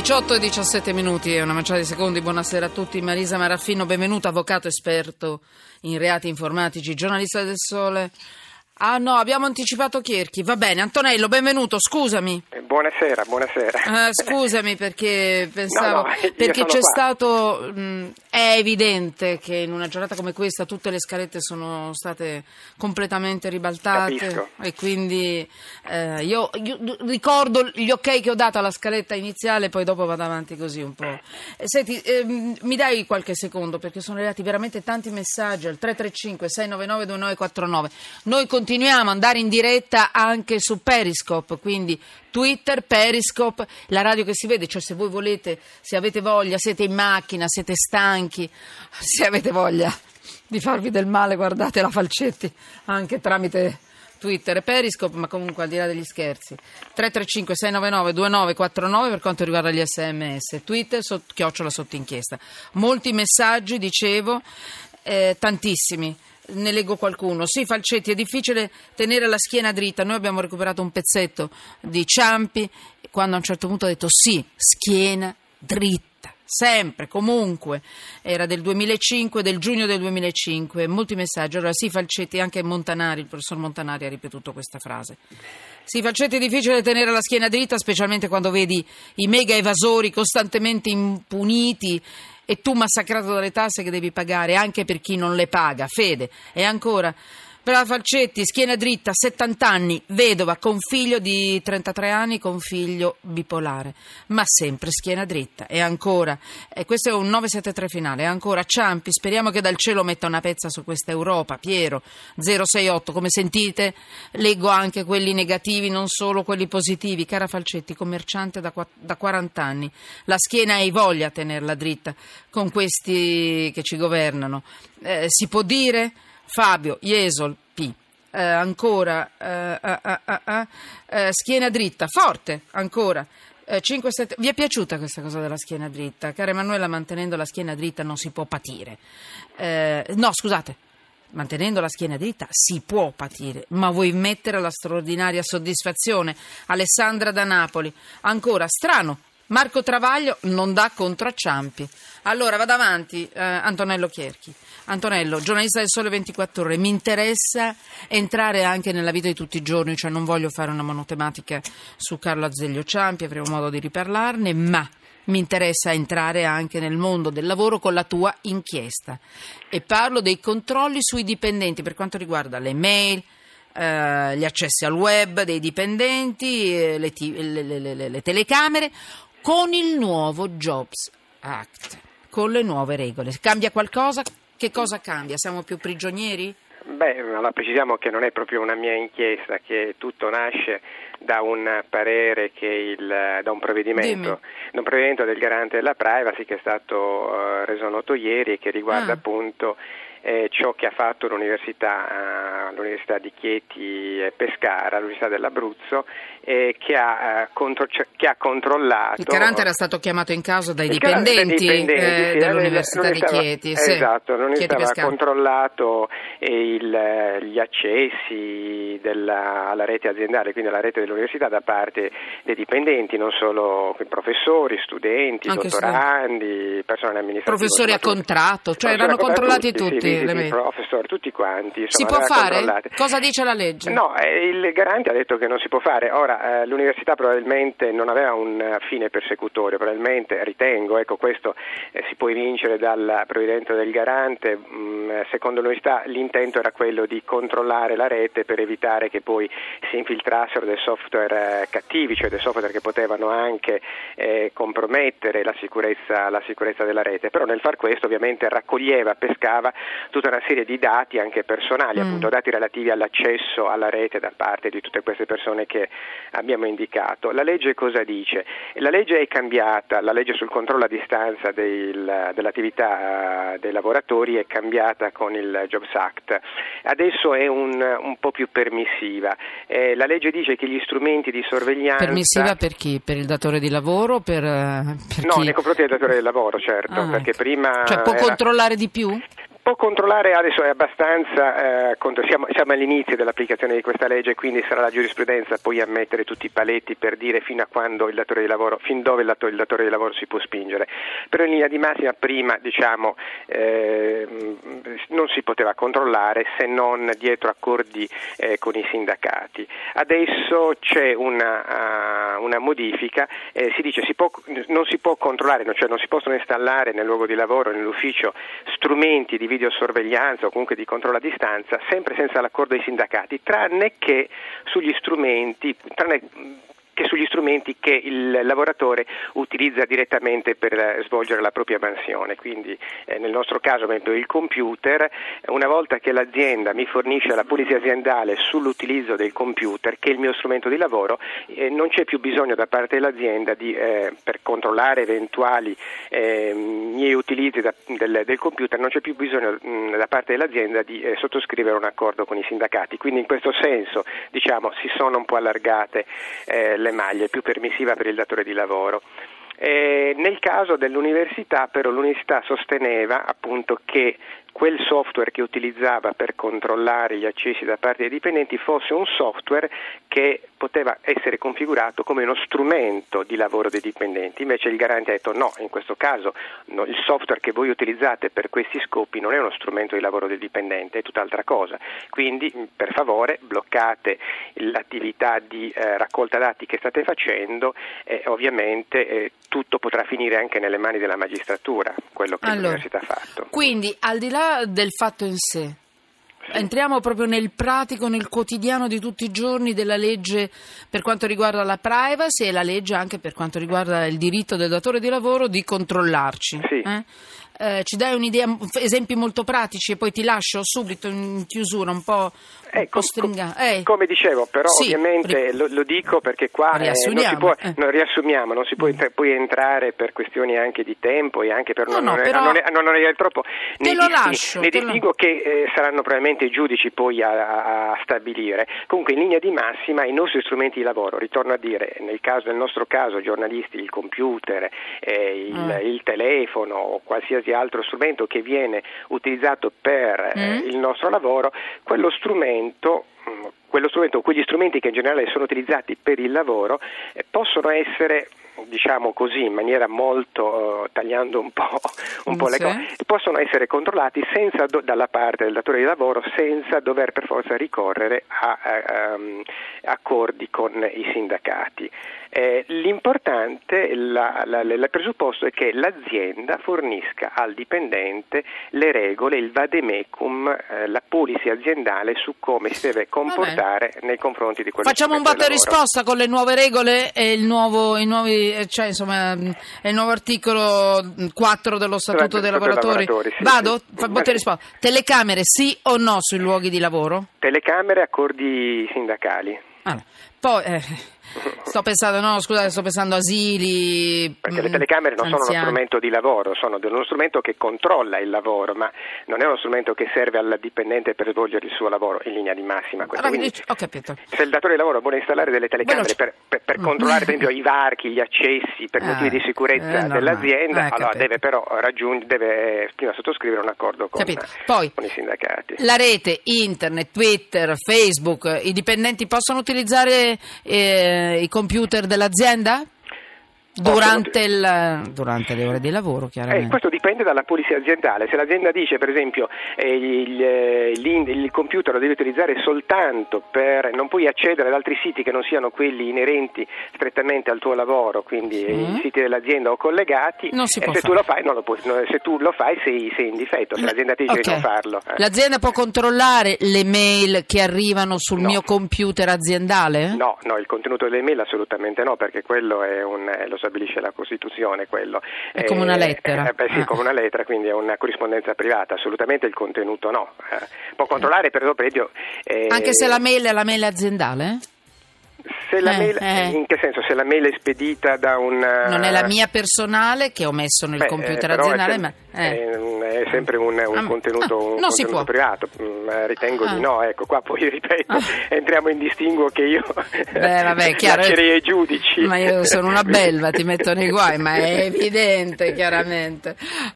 18 e 17 minuti e una manciata di secondi. Buonasera a tutti. Marisa Maraffino, benvenuta, avvocato esperto in reati informatici, giornalista del Sole. Ah no, abbiamo anticipato Chierchi. Va bene, Antonello, benvenuto. Scusami. Eh, Buonasera, buonasera. Eh, scusami perché pensavo No, no, perché c'è qua. stato mh, è evidente che in una giornata come questa tutte le scalette sono state completamente ribaltate Capisco. e quindi eh, io, io ricordo gli ok che ho dato alla scaletta iniziale poi dopo vado avanti così un po'. Eh, Senti, ehm, mi dai qualche secondo perché sono arrivati veramente tanti messaggi al 335 699 2949. Noi continuiamo ad andare in diretta anche su Periscope, quindi Twitter, Periscope, la radio che si vede, cioè se voi volete, se avete voglia, siete in macchina, siete stanchi, se avete voglia di farvi del male, guardate la Falcetti anche tramite Twitter e Periscope, ma comunque al di là degli scherzi. 335 699 2949 per quanto riguarda gli sms, Twitter sotto, chiocciola sotto inchiesta. Molti messaggi, dicevo, eh, tantissimi. Ne leggo qualcuno. Sì, Falcetti, è difficile tenere la schiena dritta. Noi abbiamo recuperato un pezzetto di Ciampi quando a un certo punto ha detto sì, schiena dritta. Sempre, comunque, era del 2005, del giugno del 2005, molti messaggi. Allora sì, Falcetti, anche Montanari, il professor Montanari ha ripetuto questa frase. Sì, Falcetti è difficile tenere la schiena dritta, specialmente quando vedi i mega evasori costantemente impuniti e tu massacrato dalle tasse che devi pagare anche per chi non le paga. Fede. E ancora, Brava Falcetti, schiena dritta, 70 anni, vedova, con figlio di 33 anni, con figlio bipolare, ma sempre schiena dritta. E ancora, e questo è un 973 finale, e ancora Ciampi, speriamo che dal cielo metta una pezza su questa Europa. Piero, 068, come sentite, leggo anche quelli negativi, non solo quelli positivi. Cara Falcetti, commerciante da, da 40 anni, la schiena hai voglia a tenerla dritta con questi che ci governano. Eh, si può dire? Fabio, Jesol, P. Eh, ancora, eh, ah, ah, eh, schiena dritta, forte, ancora. Eh, 5, 7. Vi è piaciuta questa cosa della schiena dritta? Cara Emanuela, mantenendo la schiena dritta non si può patire. Eh, no, scusate, mantenendo la schiena dritta si può patire, ma vuoi mettere la straordinaria soddisfazione? Alessandra da Napoli. Ancora, strano, Marco Travaglio non dà contro a Ciampi. Allora, vado avanti, eh, Antonello Chierchi. Antonello, giornalista del Sole 24 Ore, mi interessa entrare anche nella vita di tutti i giorni, cioè non voglio fare una monotematica su Carlo Azeglio Ciampi, avremo modo di riparlarne, ma mi interessa entrare anche nel mondo del lavoro con la tua inchiesta. E parlo dei controlli sui dipendenti per quanto riguarda le mail, eh, gli accessi al web dei dipendenti, eh, le, le- le- le- le telecamere, con il nuovo Jobs Act, con le nuove regole. Cambia qualcosa? Che cosa cambia? Siamo più prigionieri? Beh, allora precisiamo che non è proprio una mia inchiesta, che tutto nasce da un parere che il, da un provvedimento, da un provvedimento del garante della privacy che è stato eh, reso noto ieri e che riguarda Ah. appunto eh, ciò che ha fatto l'università, eh, l'università di Chieti e Pescara, l'università dell'Abruzzo, eh, che, ha, eh, contro- che ha controllato Il garante era stato chiamato in causa dai dipendenti, dipendenti, eh, sì, dell'Università di Chieti. sì. Esatto, l'università Chieti aveva controllato il- eh, gli accessi della- alla rete aziendale, quindi alla rete dell'università da parte dei dipendenti, non solo professori, studenti, Anche dottorandi, personale amministrativo. Professori a tutti. contratto, cioè erano controllati sì, tutti, sì, sì, professor, tutti quanti. Si insomma, può aveva fare? Controllate. Cosa dice la legge? No, eh, il garante ha detto che non si può fare. Ora, eh, l'università probabilmente non aveva un eh, fine persecutorio, probabilmente ritengo, ecco questo eh, si può evincere dal provvedimento del garante, mh, secondo l'università l'intento era quello di controllare la rete per evitare che poi si infiltrassero dei software cattivi, cioè dei software che potevano anche compromettere la sicurezza, la sicurezza della rete, però nel far questo ovviamente raccoglieva, pescava tutta una serie di dati anche personali, Mm. appunto dati relativi all'accesso alla rete da parte di tutte queste persone che abbiamo indicato. La legge cosa dice? La legge è cambiata, la legge sul controllo a distanza del- dell'attività eh, dei lavoratori è cambiata con il Jobs Act, adesso è un, un po' più permissiva. Eh, la legge dice che gli strumenti di sorveglianza... Permissiva per chi? Per il datore di lavoro? Per, eh, per No, chi? nei confronti del datore del lavoro, certo, Ah, perché ecco. prima... Cioè può era- controllare di più? Può controllare, adesso è abbastanza, eh, siamo, siamo, all'inizio dell'applicazione di questa legge, quindi sarà la giurisprudenza poi a mettere tutti i paletti per dire fino a quando il datore di lavoro, fin dove il datore, il datore di lavoro si può spingere. Però in linea di massima prima diciamo, eh, non si poteva controllare se non dietro accordi eh, con i sindacati. Adesso c'è una, uh, una modifica, eh, si dice si può, non si può controllare, cioè non si possono installare nel luogo di lavoro, nell'ufficio, strumenti di videosorveglianza o comunque di controllo a distanza, sempre senza l'accordo dei sindacati, tranne che sugli strumenti, tranne che sugli strumenti che il lavoratore utilizza direttamente per eh, svolgere la propria mansione. Quindi eh, nel nostro caso, per esempio, il computer, una volta che l'azienda mi fornisce la polizia aziendale sull'utilizzo del computer, che è il mio strumento di lavoro, eh, non c'è più bisogno da parte dell'azienda di, eh, per controllare eventuali eh, miei utilizzi da, del, del, computer, non c'è più bisogno mh, da parte dell'azienda di eh, sottoscrivere un accordo con i sindacati. Quindi in questo senso diciamo, si sono un po' allargate le le maglie, più permissiva per il datore di lavoro. Eh, nel caso dell'università però l'università sosteneva appunto che quel software che utilizzava per controllare gli accessi da parte dei dipendenti fosse un software che poteva essere configurato come uno strumento di lavoro dei dipendenti. Invece il garante ha detto no, in questo caso no, il software che voi utilizzate per questi scopi non è uno strumento di lavoro del dipendente, è tutt'altra cosa. Quindi per favore bloccate l'attività di eh, raccolta dati che state facendo e ovviamente eh, tutto potrà finire anche nelle mani della magistratura, quello che allora, l'università ha fatto. Quindi al di là del fatto in sé, Entriamo proprio nel pratico, nel quotidiano di tutti i giorni della legge per quanto riguarda la privacy e la legge anche per quanto riguarda il diritto del datore di lavoro di controllarci. Sì. Eh? Eh, ci dai un'idea, esempi molto pratici e poi ti lascio subito in chiusura un po', Ecco, eh. Come dicevo, però sì, ovviamente lo, lo, dico perché qua eh, non, si può, eh. non riassumiamo, non si può mm. poi entrare per questioni anche di tempo e anche per no, non, no, però... non, non, troppo. Ne, lo lascio, ne distingo lo... che eh, saranno probabilmente i giudici poi a, a, stabilire. Comunque in linea di massima i nostri strumenti di lavoro, ritorno a dire, nel, caso, nel nostro caso giornalisti, il computer, eh, il, mm. il, telefono o qualsiasi altro strumento che viene utilizzato per eh, mm. il nostro lavoro, quello strumento quello strumento, quegli strumenti che in generale sono utilizzati per il lavoro eh, possono essere diciamo così, in maniera molto uh, tagliando un po', un po le cose, possono essere controllati senza, do, dalla parte del datore di lavoro senza dover per forza ricorrere a, a, a um, accordi con i sindacati. Eh, l'importante, il presupposto è che l'azienda fornisca al dipendente le regole, il vademecum, eh, la policy aziendale su come si deve comportare nei confronti di quello Facciamo un batto e risposta con le nuove regole e il nuovo, nuovi, eh, cioè, insomma, il nuovo articolo 4 dello Statuto dei lavoratori. lavoratori sì, Vado? Sì. Botta e risposta. Telecamere sì o no sui luoghi di lavoro? Telecamere, accordi sindacali. Ah, poi... Eh Sto pensando, no, scusate, sto pensando asili. Perché le mm, telecamere non anziani. sono uno strumento di lavoro, sono uno strumento che controlla il lavoro, ma non è uno strumento che serve al dipendente per svolgere il suo lavoro in linea di massima. Allora, quindi, ho capito. Se il datore di lavoro vuole installare delle telecamere per, per, per, controllare, per esempio, i varchi, gli accessi per ah, motivi di sicurezza eh, dell'azienda, ah, allora deve però raggiungere, deve prima sottoscrivere un accordo con, Poi, con i sindacati. La rete, internet, Twitter, Facebook, i dipendenti possono utilizzare. Eh, i computer dell'azienda? Durante, il, durante, le ore di lavoro, chiaramente. Eh, questo dipende dalla polizia aziendale. Se l'azienda dice, per esempio, eh, il, il, il, computer lo devi utilizzare soltanto per. non puoi accedere ad altri siti che non siano quelli inerenti strettamente al tuo lavoro, quindi mm. i siti dell'azienda o collegati, non si può se, tu fai, puoi, se, tu lo fai, sei, sei in difetto. Se l'azienda ti dice okay. di non farlo. Eh. L'azienda può controllare le mail che arrivano sul no. mio computer aziendale? No, no, il contenuto delle mail assolutamente no, perché quello è un. lo stabilisce la Costituzione quello. È come una lettera. Eh, beh, sì, ah. come una lettera, quindi è una corrispondenza privata, assolutamente il contenuto no. Eh, può controllare per esempio... Eh, Anche se la mail è la mail aziendale? Se la eh, mail, eh. In che senso? Se la mail è spedita da un... Non è la mia personale che ho messo nel beh, computer aziendale, ma... È, è, sempre un, un ah, contenuto, ah, un contenuto privato, mm, ritengo ah. di no, ecco, qua poi ripeto, ah. entriamo in distinguo che io Beh, vabbè, chiaro, ai giudici. Ma io sono una belva, ti metto nei guai, ma è evidente, chiaramente.